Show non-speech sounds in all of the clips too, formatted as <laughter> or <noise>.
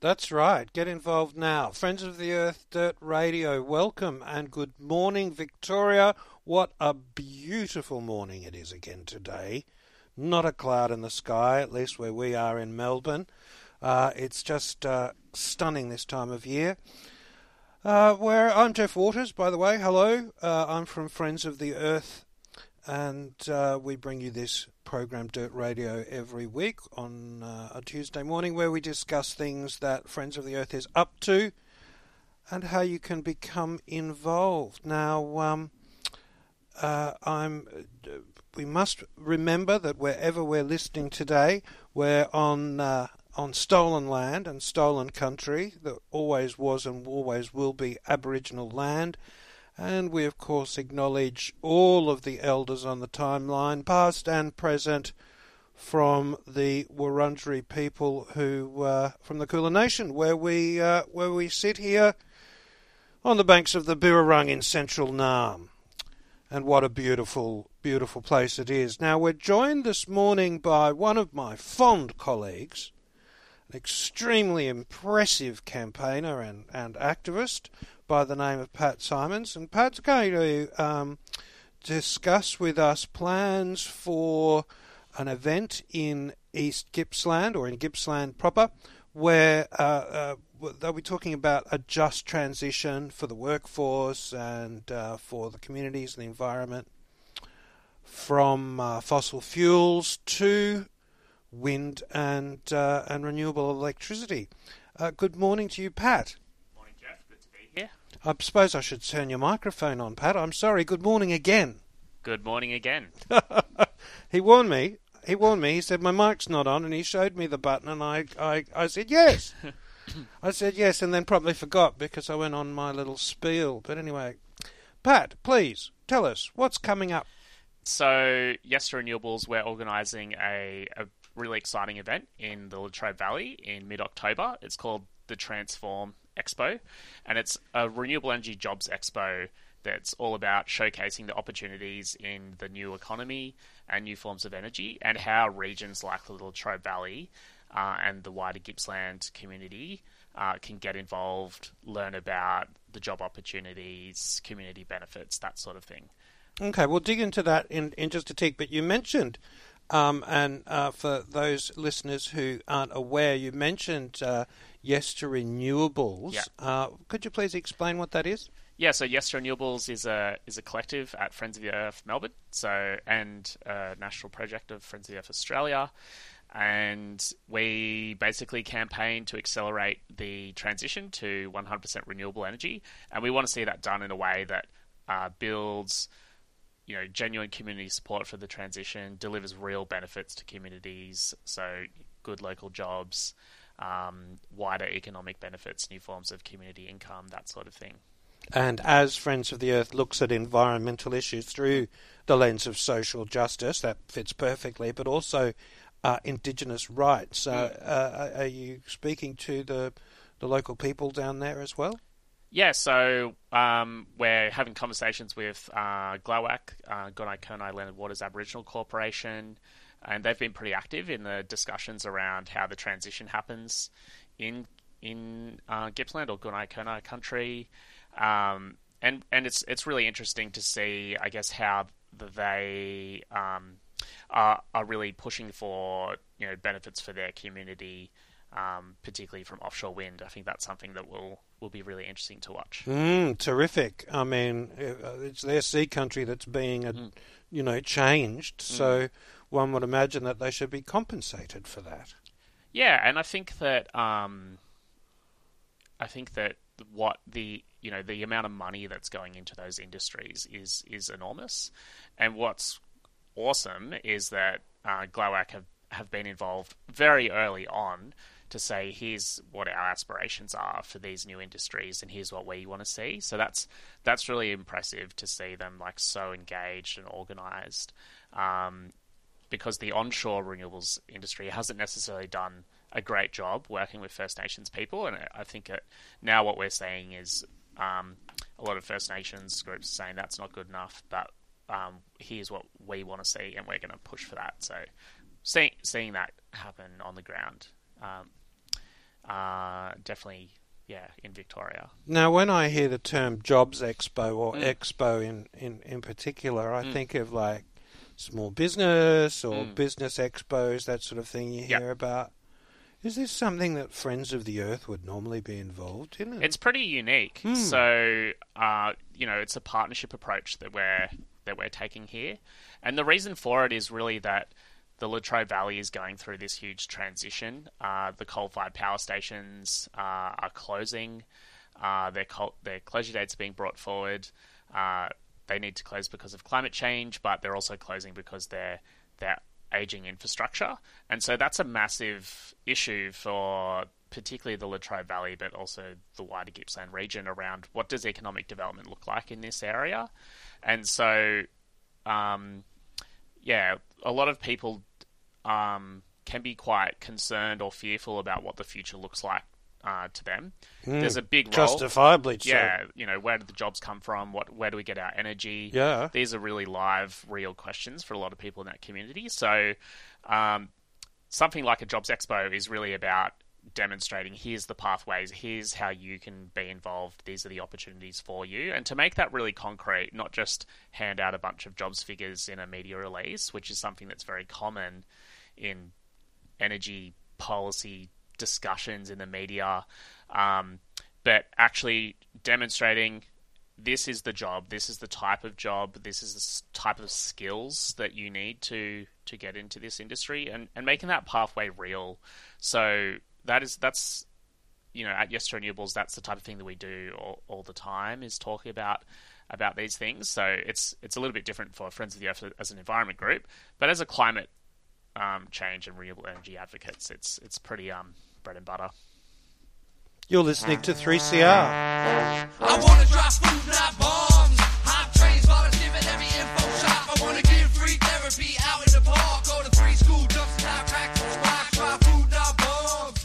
That's right. Get involved now. Friends of the Earth Dirt Radio, welcome and good morning, Victoria. What a beautiful morning it is again today. Not a cloud in the sky, at least where we are in Melbourne. Uh, it's just uh, stunning this time of year. Uh, where I'm Jeff Waters, by the way. Hello, uh, I'm from Friends of the Earth, and uh, we bring you this program Dirt Radio every week on uh, a Tuesday morning, where we discuss things that Friends of the Earth is up to and how you can become involved. Now, um, uh, I'm. We must remember that wherever we're listening today, we're on uh, on stolen land and stolen country that always was and always will be Aboriginal land. And we, of course, acknowledge all of the elders on the timeline, past and present, from the Wurundjeri people who, uh, from the Kulin Nation, where we, uh, where we sit here on the banks of the Birrarung in central Naarm. And what a beautiful, beautiful place it is. Now, we're joined this morning by one of my fond colleagues, an extremely impressive campaigner and, and activist by the name of Pat Simons. And Pat's going to um, discuss with us plans for an event in East Gippsland or in Gippsland proper where uh, uh, they'll be talking about a just transition for the workforce and uh, for the communities and the environment from uh, fossil fuels to wind and uh, and renewable electricity. Uh, good morning to you, Pat. Morning, Jeff. Good to be here. I suppose I should turn your microphone on, Pat. I'm sorry. Good morning again. Good morning again. <laughs> he warned me. He warned me. He said my mic's not on, and he showed me the button, and I, I, I said yes. <laughs> I said yes, and then probably forgot because I went on my little spiel. But anyway, Pat, please tell us what's coming up. So, Yes to Renewables, we're organising a, a really exciting event in the Latrobe Valley in mid October. It's called the Transform Expo, and it's a renewable energy jobs expo that's all about showcasing the opportunities in the new economy and new forms of energy, and how regions like the Little Latrobe Valley uh, and the wider Gippsland community uh, can get involved, learn about the job opportunities, community benefits, that sort of thing. Okay, we'll dig into that in, in just a tick. But you mentioned, um, and uh, for those listeners who aren't aware, you mentioned uh, Yes to Renewables. Yeah. Uh, could you please explain what that is? Yeah, so Yes to Renewables is a is a collective at Friends of the Earth Melbourne, so and a national project of Friends of the Earth Australia, and we basically campaign to accelerate the transition to 100% renewable energy, and we want to see that done in a way that uh, builds you know genuine community support for the transition, delivers real benefits to communities, so good local jobs, um, wider economic benefits, new forms of community income, that sort of thing. And as Friends of the Earth looks at environmental issues through the lens of social justice, that fits perfectly, but also uh, Indigenous rights. Uh, uh, are you speaking to the the local people down there as well? Yeah, so um, we're having conversations with uh, uh, Gunai Kurnai Land and Waters Aboriginal Corporation, and they've been pretty active in the discussions around how the transition happens in in uh, Gippsland or Gunai Kurnai country. Um, and and it's it's really interesting to see, I guess, how they um, are, are really pushing for you know benefits for their community um, particularly from offshore wind. I think that's something that will will be really interesting to watch. Mm, terrific. I mean, uh, it's their sea country that's being, uh, Mm. you know, changed. So one would imagine that they should be compensated for that. Yeah, and I think that um, I think that what the you know the amount of money that's going into those industries is is enormous, and what's awesome is that uh, have have been involved very early on to say here's what our aspirations are for these new industries and here's what we want to see. So that's that's really impressive to see them like so engaged and organized. Um, because the onshore renewables industry hasn't necessarily done a great job working with First Nations people, and I think that now what we're seeing is um, a lot of First Nations groups saying that's not good enough, but um, here's what we want to see, and we're going to push for that. So, see, seeing that happen on the ground, um, uh, definitely, yeah, in Victoria. Now, when I hear the term Jobs Expo or Mm. Expo in, in, in particular, I Mm. think of like small business or Mm. business expos, that sort of thing you Yep. hear about. Is this something that Friends of the Earth would normally be involved in? It's pretty unique. Hmm. So, uh, you know, it's a partnership approach that we're that we're taking here, and the reason for it is really that the Latrobe Valley is going through this huge transition. Uh, the coal-fired power stations uh, are closing. Uh, their col- their closure dates are being brought forward. Uh, they need to close because of climate change, but they're also closing because they're they're aging infrastructure, and so that's a massive issue for particularly the Latrobe Valley, but also the wider Gippsland region around what does economic development look like in this area, and so, um, yeah, a lot of people um, can be quite concerned or fearful about what the future looks like uh, to them. There's a big role. Justifiably so. Yeah, you know, where do the jobs come from? What, where do we get our energy? Yeah. these are really live, real questions for a lot of people in that community. So, um, something like a jobs expo is really about demonstrating here's the pathways, here's how you can be involved, these are the opportunities for you, and to make that really concrete, not just hand out a bunch of jobs figures in a media release, which is something that's very common in energy policy discussions in the media, um, but actually demonstrating this is the job, this is the type of job, this is the type of skills that you need to to get into this industry, and, and making that pathway real. So that is that's you know at Yes Renewables, that's the type of thing that we do all, all the time is talking about about these things. So it's it's a little bit different for Friends of the Earth as an environment group, but as a climate um, change and renewable energy advocates, it's it's pretty um, bread and butter. You're listening to 3CR. I wanna drop food, not bombs. Hot trains, volunteer at every info shop. I wanna give free therapy out in the park. Go to free school, dumps and practice rock. Try food, not bombs.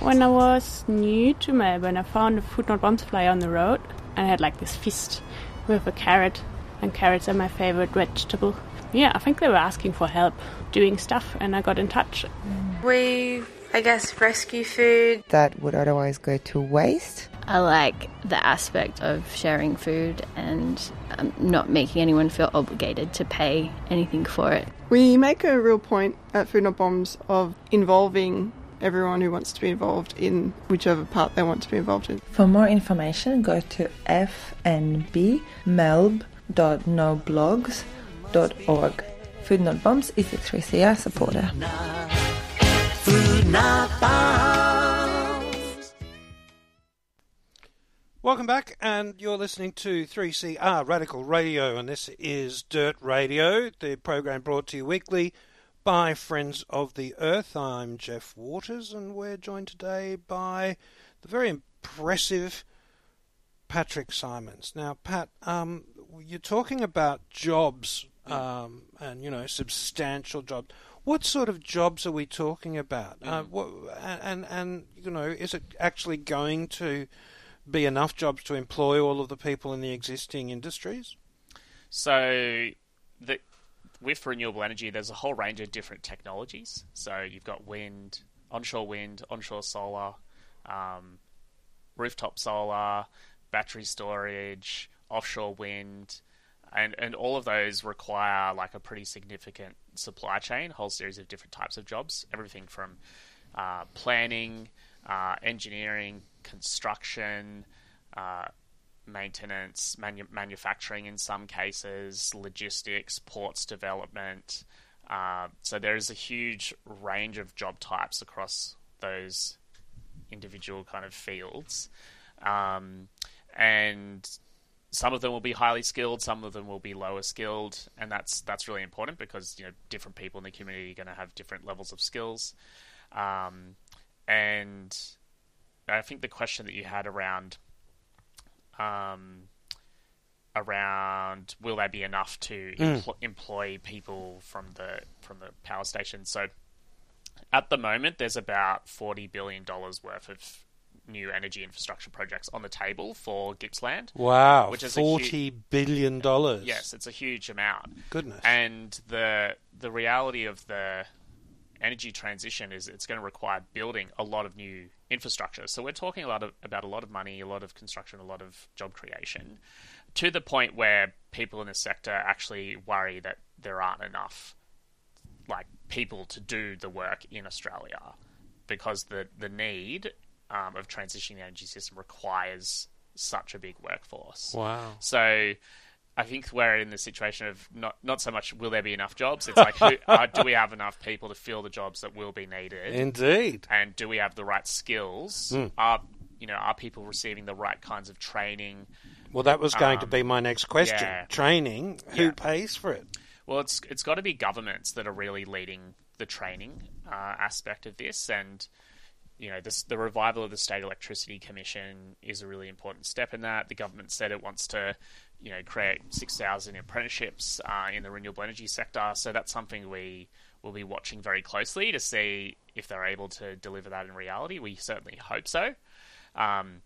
When I was new to Melbourne, I found a food not bombs flyer on the road, and I had like this fist with a carrot, and carrots are my favorite vegetable. Yeah, I think they were asking for help doing stuff, and I got in touch. We, I guess, rescue food. that would otherwise go to waste. I like the aspect of sharing food and um, not making anyone feel obligated to pay anything for it. We make a real point at Food Not Bombs of involving everyone who wants to be involved in whichever part they want to be involved in. For more information, go to fnbmelb.noblogs.org. Food Not Bombs is a 3CR supporter. Welcome back, and you're listening to 3CR Radical Radio, and this is Dirt Radio, the program brought to you weekly by Friends of the Earth. I'm Jeff Waters, and we're joined today by the very impressive Patrick Simons. Now, Pat, um, you're talking about jobs, um, and you know, substantial jobs. What sort of jobs are we talking about? Uh, what, and, and and you know, is it actually going to be enough jobs to employ all of the people in the existing industries? So, the, with renewable energy, there's a whole range of different technologies. So you've got wind, onshore wind, onshore solar, um, rooftop solar, battery storage, offshore wind, and and all of those require like a pretty significant supply chain, a whole series of different types of jobs, everything from uh, planning, uh, engineering, construction, uh, maintenance, manu- manufacturing in some cases, logistics, ports development. Uh, so there is a huge range of job types across those individual kind of fields. Um, and some of them will be highly skilled, some of them will be lower skilled, and that's that's really important because you know different people in the community are going to have different levels of skills. Um, and I think the question that you had around um, around will there be enough to Mm. empl- employ people from the from the power station? So at the moment, there's about forty billion dollars worth of new energy infrastructure projects on the table for Gippsland. Wow, which is a hu- forty billion dollars. Yes, it's a huge amount. Goodness. And the the reality of the energy transition is it's going to require building a lot of new infrastructure. So we're talking a lot of, about a lot of money, a lot of construction, a lot of job creation, to the point where people in the sector actually worry that there aren't enough like people to do the work in Australia because the the need um, of transitioning the energy system requires such a big workforce. Wow. So I think we're in the situation of not not so much will there be enough jobs. It's like who, uh, do we have enough people to fill the jobs that will be needed? Indeed. And do we have the right skills? Mm. Are you know are people receiving the right kinds of training? Well, that was going to Um, be my next question. yeah. Training. Who Yeah. pays for it? Well, it's it's got to be governments that are really leading the training uh, aspect of this, and you know, this, the revival of the State Electricity Commission is a really important step in that. The government said it wants to, you know, create six thousand apprenticeships uh, in the renewable energy sector. So that's something we will be watching very closely to see if they're able to deliver that in reality. We certainly hope so. Um,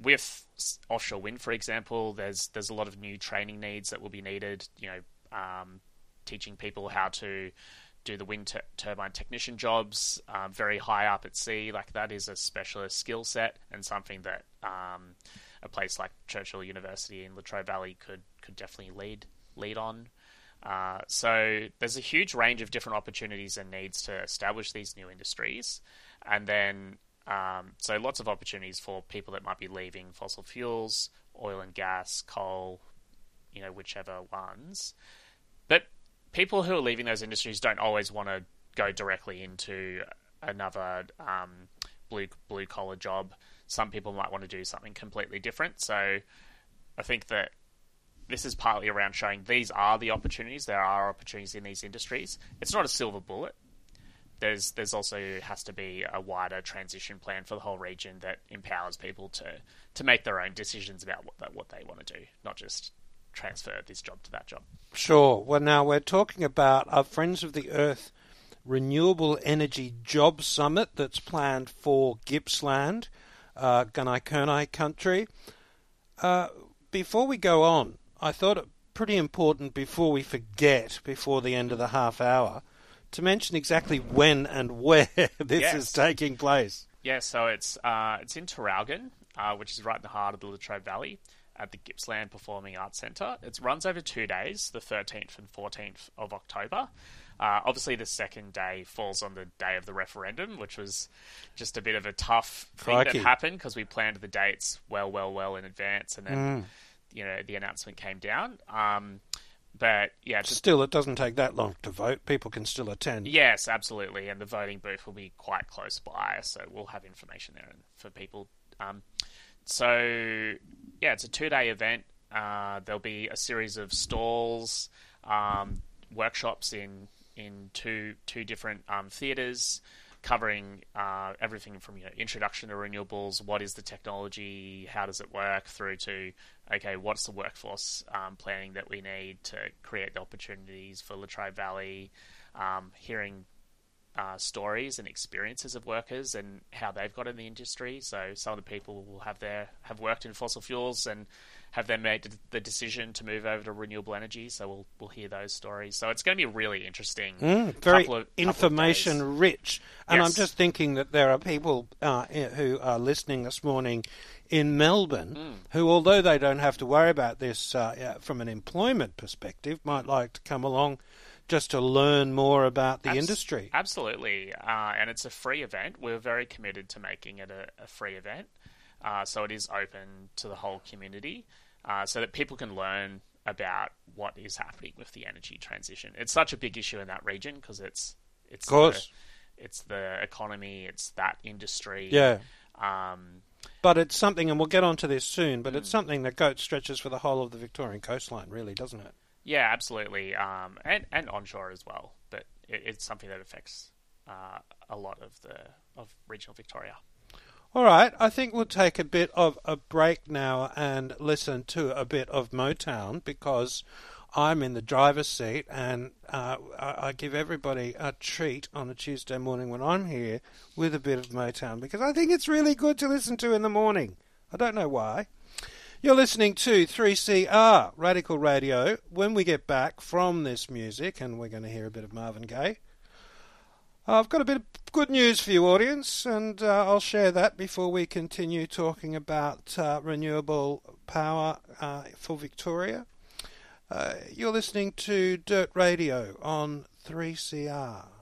with offshore wind, for example, there's there's a lot of new training needs that will be needed. You know, um, teaching people how to do the wind tu- turbine technician jobs um, very high up at sea. Like that is a specialist skill set and something that um, a place like Churchill University in Latrobe Valley could could definitely lead lead on. Uh, so there's a huge range of different opportunities and needs to establish these new industries, and then um, so lots of opportunities for people that might be leaving fossil fuels, oil and gas, coal, you know, whichever ones. People who are leaving those industries don't always want to go directly into another um, blue blue collar job. Some people might want to do something completely different. So I think that this is partly around showing these are the opportunities. There are opportunities in these industries. It's not a silver bullet. There's there's also has to be a wider transition plan for the whole region that empowers people to to make their own decisions about what what they want to do, not just transfer this job to that job. Sure. Well, now we're talking about our Friends of the Earth Renewable Energy Job Summit that's planned for Gippsland, uh, Gunai Kurnai country. Uh, before we go on, I thought it pretty important before we forget, before the end of the half hour, to mention exactly when and where <laughs> this Yes. is taking place. Yeah, so it's uh, it's in Traralgon, uh, which is right in the heart of the Latrobe Valley, at the Gippsland Performing Arts Centre. It runs over two days, the 13th and 14th of October. Uh, obviously, the second day falls on the day of the referendum, which was just a bit of a tough thing Crikey. that happened because we planned the dates well, well, well in advance, and then Mm. you know the announcement came down. Um, but yeah, just Still, it doesn't take that long to vote. People can still attend. Yes, absolutely, and the voting booth will be quite close by, so we'll have information there for people. Um, so, yeah, it's a two-day event. Uh, there'll be a series of stalls, um, workshops in in two two different um, theatres, covering uh, everything from you know introduction to renewables, what is the technology, how does it work, through to okay, what's the workforce um, planning that we need to create the opportunities for Latrobe Valley, um, hearing uh, stories and experiences of workers and how they've got in the industry. So some of the people will have their have worked in fossil fuels and have then made the decision to move over to renewable energy. So we'll we'll hear those stories. So it's going to be really interesting. Mm, very of- information rich. And I'm just thinking that there are people uh, who are listening this morning in Melbourne Hmm. who, although they don't have to worry about this uh, from an employment perspective, might like to come along just to learn more about the Abs- industry. Absolutely, uh, and it's a free event. We're very committed to making it a, a free event, uh, so it is open to the whole community, uh, so that people can learn about what is happening with the energy transition. It's such a big issue in that region because it's it's the, it's the economy, it's that industry. Yeah. Um, But it's something, and we'll get onto this soon. But Mm. it's something that goat stretches for the whole of the Victorian coastline, really, doesn't it? Yeah, absolutely, um, and and onshore as well. But it, it's something that affects uh, a lot of the of regional Victoria. All right, I think we'll take a bit of a break now and listen to a bit of Motown because I'm in the driver's seat and uh, I, I give everybody a treat on a Tuesday morning when I'm here with a bit of Motown because I think it's really good to listen to in the morning. I don't know why. You're listening to 3CR Radical Radio. When we get back from this music, and we're going to hear a bit of Marvin Gaye, I've got a bit of good news for you, audience, and uh, I'll share that before we continue talking about uh, renewable power uh, for Victoria. Uh, you're listening to Dirt Radio on 3CR.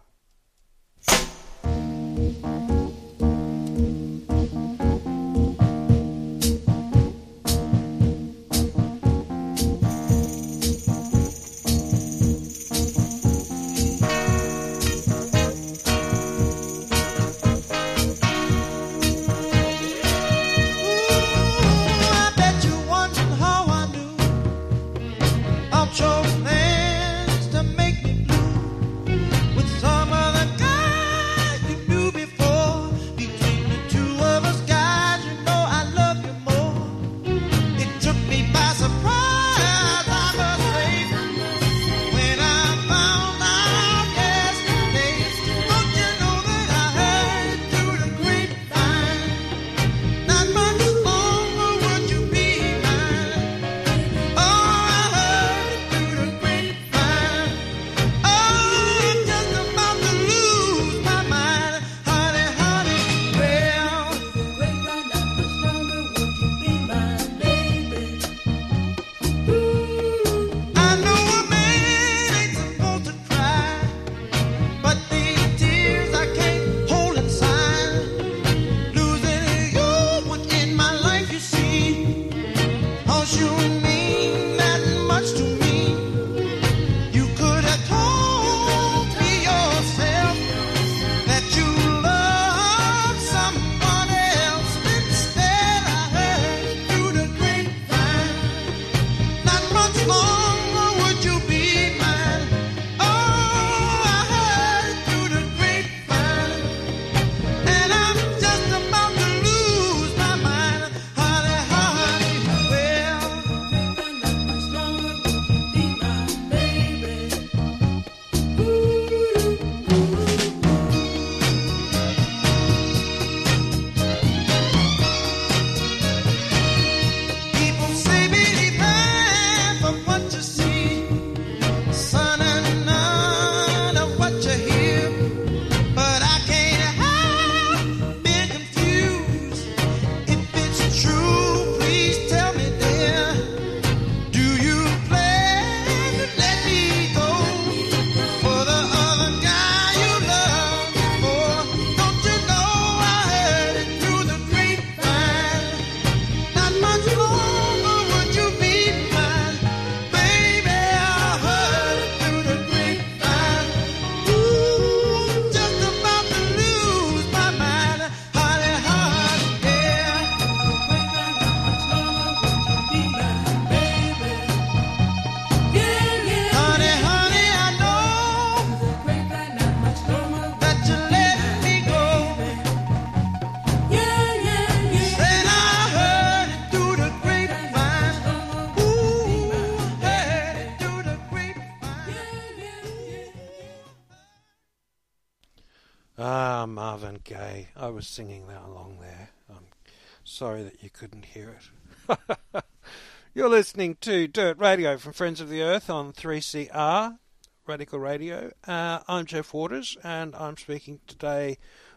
Was singing that along there. I'm sorry that you couldn't hear it. <laughs> You're listening to Dirt Radio from Friends of the Earth on 3CR Radical Radio. Uh, I'm Jeff Waters, and I'm speaking today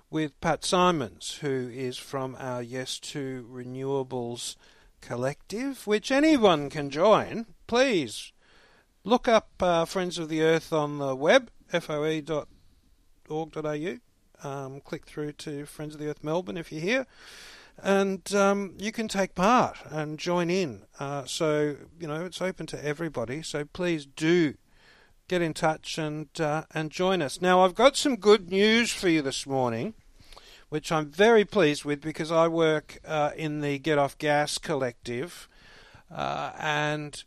with Pat Simons, who is from our Yes to Renewables collective, which anyone can join. Please look up uh, Friends of the Earth on the web, foe.org.au. Um, click through to Friends of the Earth Melbourne if you're here, and um, you can take part and join in. Uh, so you know it's open to everybody. So please do get in touch and uh, and join us. Now I've got some good news for you this morning, which I'm very pleased with because I work uh, in the Get Off Gas Collective, uh, and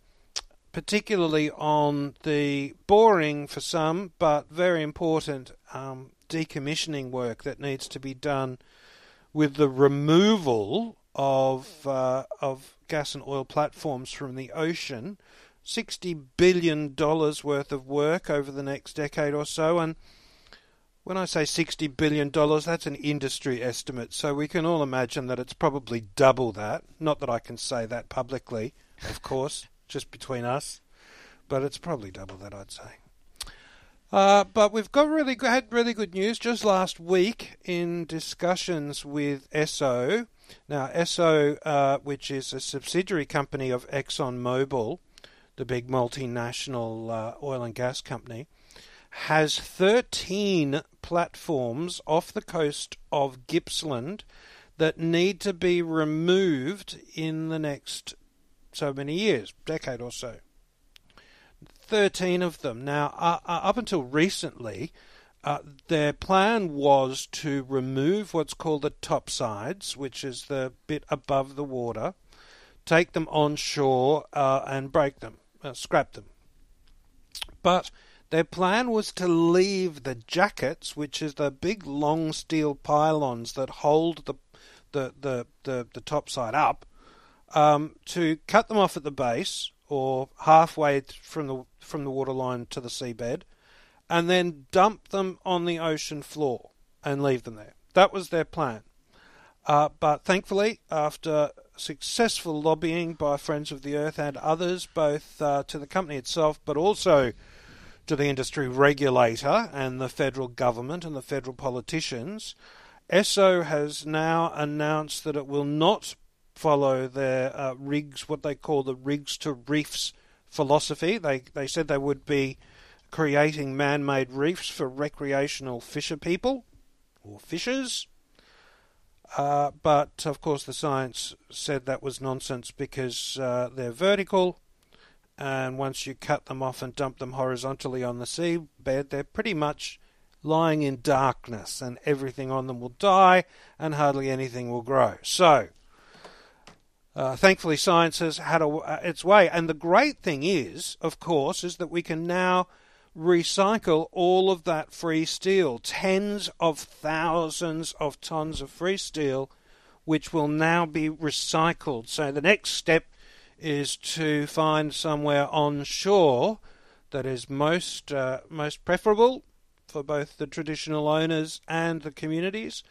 particularly on the boring for some but very important um, decommissioning work that needs to be done with the removal of uh, of gas and oil platforms from the ocean. Sixty billion dollars worth of work over the next decade or so, and when I say sixty billion dollars, that's an industry estimate. So we can all imagine that it's probably double that. Not that I can say that publicly, of course, just between us, but it's probably double that, I'd say. Uh, but we've got really had really good news just last week in discussions with Esso. Now, Esso, uh, which is a subsidiary company of ExxonMobil, the big multinational uh, oil and gas company, has 13 platforms off the coast of Gippsland that need to be removed in the next so many years, decade or so. 13 of them. Now, uh, uh, up until recently, uh, their plan was to remove what's called the topsides, which is the bit above the water, take them onshore uh, and break them, uh, scrap them. But their plan was to leave the jackets, which is the big long steel pylons that hold the the the the, the topside up, um, to cut them off at the base or halfway from the from the waterline to the seabed, and then dump them on the ocean floor and leave them there. That was their plan. Uh, but thankfully, after successful lobbying by Friends of the Earth and others, both uh, to the company itself, but also to the industry regulator and the federal government and the federal politicians, ESSO has now announced that it will not follow their uh, rigs, what they call the rigs to reefs philosophy. They they said they would be creating man-made reefs for recreational fisher people or fishers. Uh, but of course, the science said that was nonsense because uh, they're vertical, and once you cut them off and dump them horizontally on the seabed, they're pretty much lying in darkness, and everything on them will die, and hardly anything will grow. So, uh, thankfully, science has had a, uh, its way, and the great thing is, of course, is that we can now recycle all of that free steel, tens of thousands of tons of free steel, which will now be recycled. So the next step is to find somewhere onshore that is most uh, most preferable for both the traditional owners and the communities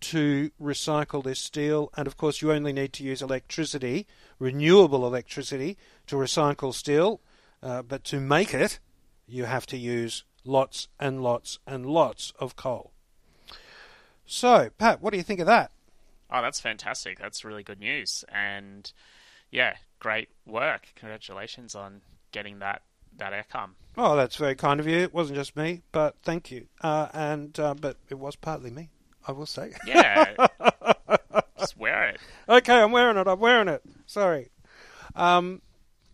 to recycle this steel. And of course, you only need to use electricity, renewable electricity, to recycle steel. Uh, but to make it, you have to use lots and lots and lots of coal. So, Pat, what do you think of that? Oh, that's fantastic. That's really good news. And yeah, great work. Congratulations on getting that that outcome. Oh, that's very kind of you. It wasn't just me, but thank you. Uh, and uh, but it was partly me, I will say. Yeah. <laughs> Just wear it. Okay, I'm wearing it. I'm wearing it. Sorry. Um,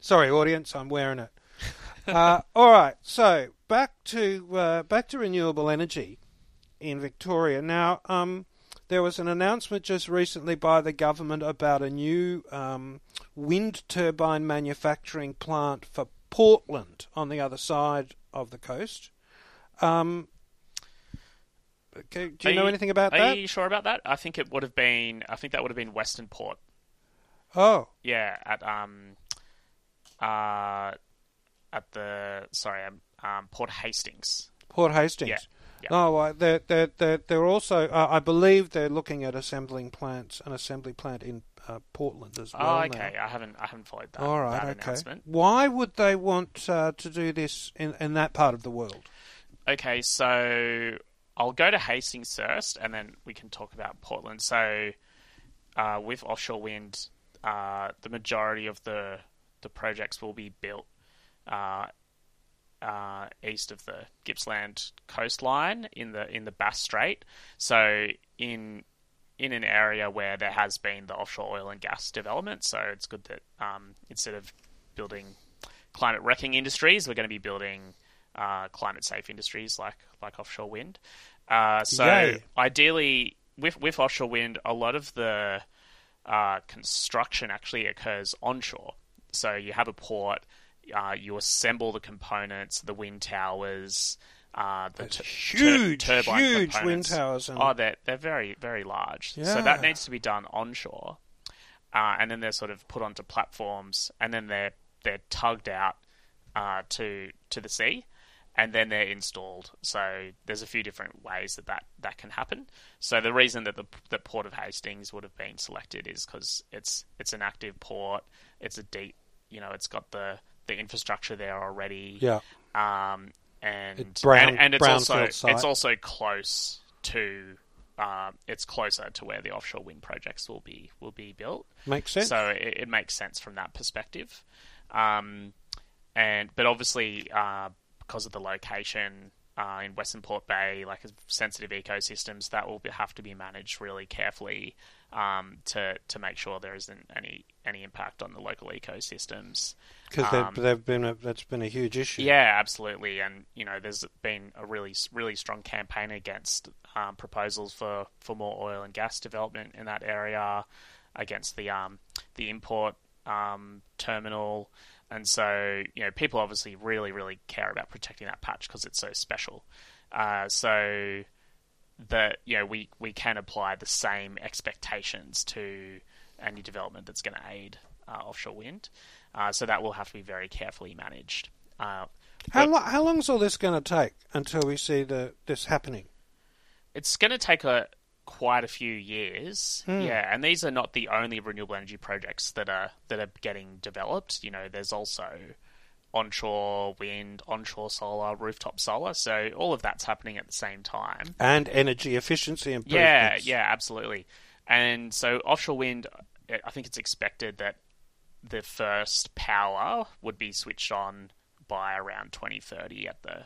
sorry, audience. I'm wearing it. Uh, <laughs> all right. So back to uh, back to renewable energy in Victoria. Now, um, there was an announcement just recently by the government about a new um, wind turbine manufacturing plant for Portland on the other side of the coast. Um, okay, do you Are know anything about are that? Are you sure about that? I think it would have been. I think that would have been Western Port. Oh, Yeah, at um, uh, at the sorry, um, um Port Hastings. Port Hastings. Yeah. yeah. Oh, they're, they're, they're, they're also, uh, I believe they're looking at assembling plants, an assembly plant in uh, Portland as well. oh, now. okay. I haven't I haven't followed that. All right, that okay. announcement. Why would they want uh, to do this in, in that part of the world? Okay, so I'll go to Hastings first, and then we can talk about Portland. So, uh, with offshore wind, uh, the majority of the the projects will be built uh, uh, east of the Gippsland coastline in the in the Bass Strait. So in in an area where there has been the offshore oil and gas development. So it's good that um, instead of building climate wrecking industries, we're going to be building uh, climate safe industries like like offshore wind. Uh, so Yay. ideally, with with offshore wind, a lot of the uh, construction actually occurs onshore. So you have a port, uh, you assemble the components, the wind towers, uh, the tu- huge, tur- turbine huge wind towers and- Oh, they're they're very very large. So that needs to be done onshore, uh, and then they're sort of put onto platforms, and then they're they're tugged out uh, to to the sea, and then they're installed. So there's a few different ways that that, that can happen. So the reason that the that Port of Hastings would have been selected is because it's it's an active port. It's a deep, you know, it's got the the infrastructure there already. Yeah. Um, and It's brown- and, and it's also site. it's also close to. Um, it's closer to where the offshore wind projects will be will be built. Makes sense. So it, it makes sense from that perspective. Um, and but obviously uh, because of the location uh, in Western Port Bay, like sensitive ecosystems, that will be, have to be managed really carefully um, to to make sure there isn't any any impact on the local ecosystems. Because Um, they've, they've been a, that's been a huge issue. yeah, absolutely, and you know, there's been a really, really strong campaign against um, proposals for, for more oil and gas development in that area, against the um, the import um, terminal, and so you know, people obviously really, really care about protecting that patch because it's so special. Uh, so that you know, we we can apply the same expectations to any development that's going to aid uh, offshore wind. Uh, so that will have to be very carefully managed. Uh, How, but lo- how long is all this going to take until we see the this happening? it's going to take a quite a few years, Hmm. yeah. And these are not the only renewable energy projects that are that are getting developed. You know, there's also onshore wind, onshore solar, rooftop solar. So all of that's happening at the same time. And energy efficiency improvements. yeah, Yeah. absolutely. And so offshore wind, I think it's expected that the first power would be switched on by around 2030 at the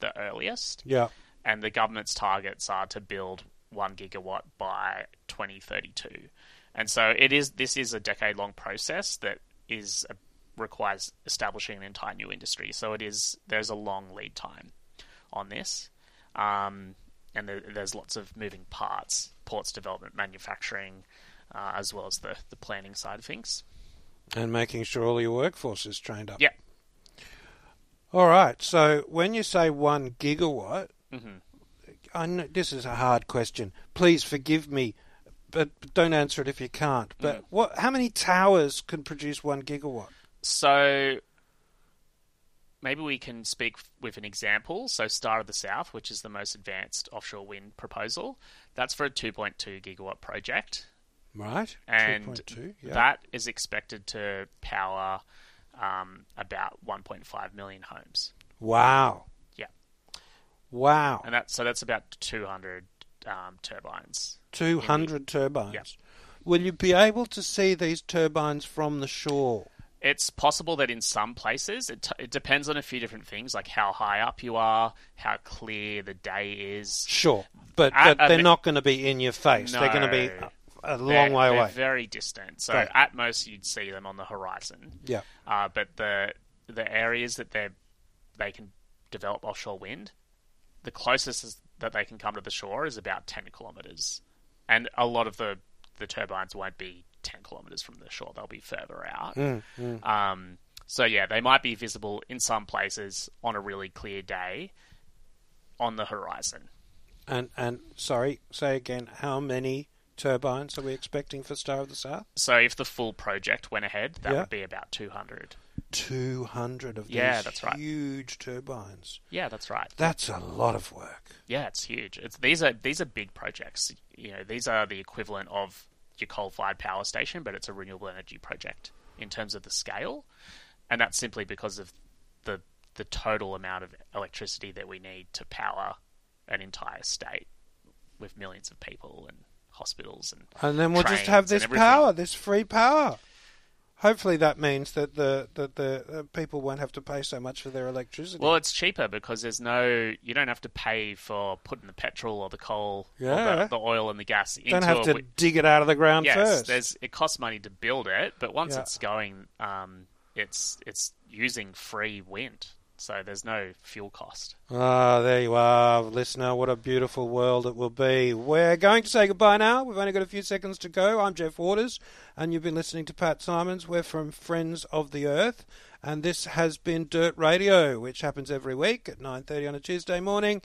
the earliest. Yeah. And the government's targets are to build 1 gigawatt by 2032. And so it is this is a decade long process that is a, requires establishing an entire new industry. So it is there's a long lead time on this. Um, and there, there's lots of moving parts, ports development, manufacturing, uh, as well as the, the planning side of things. And making sure all your workforce is trained up. Yeah. All right. So when you say one gigawatt, Mhm. I know this is a hard question. Please forgive me, but don't answer it if you can't. But Mm. what? How many towers can produce one gigawatt? So maybe we can speak with an example. So Star of the South, which is the most advanced offshore wind proposal, that's for a 2.2 gigawatt project. Right. And 2.2, yeah. that is expected to power um, about 1.5 million homes. Wow. Wow. And that so that's about 200 um, turbines. Two hundred turbines. Will you be able to see these turbines from the shore? It's possible that in some places, it, t- it depends on a few different things, like how high up you are, how clear the day is. Sure, but, At but they're not going to be in your face. They're going to be a, long way away. very distant. So Great. at most, you'd see them on the horizon. Yeah. Uh, but the the areas that they they can develop offshore wind, the closest is, that they can come to the shore is about ten kilometers, and a lot of the the turbines won't be ten kilometers from the shore; they'll be further out. Mm, mm. Um, so yeah, they might be visible in some places on a really clear day on the horizon. And and sorry, say again. How many turbines are we expecting for Star of the South? So if the full project went ahead, that Yeah. would be about two hundred. Two hundred of Yeah, these that's right. huge turbines. Yeah, that's right. That's a lot of work. Yeah, it's huge. It's these are these are big projects. You know, these are the equivalent of your coal-fired power station, but it's a renewable energy project in terms of the scale, and that's simply because of the the total amount of electricity that we need to power an entire state with millions of people and hospitals and And then we'll just have this power, this free power. Hopefully that means that the that the uh, people won't have to pay so much for their electricity. Well, it's cheaper because there's no you don't have to pay for putting the petrol or the coal Yeah. or the, the oil and the gas into Don't have to dig it out of the ground yes, first. there's it costs money to build it, but once Yeah. it's going, um, it's it's using free wind, so there's no fuel cost. Ah, there you are, listener. What a beautiful world it will be. We're going to say goodbye now. We've only got a few seconds to go. I'm Jeff Waters, and you've been listening to Pat Simons. We're from Friends of the Earth, and this has been Dirt Radio, which happens every week at 9:30 on a Tuesday morning.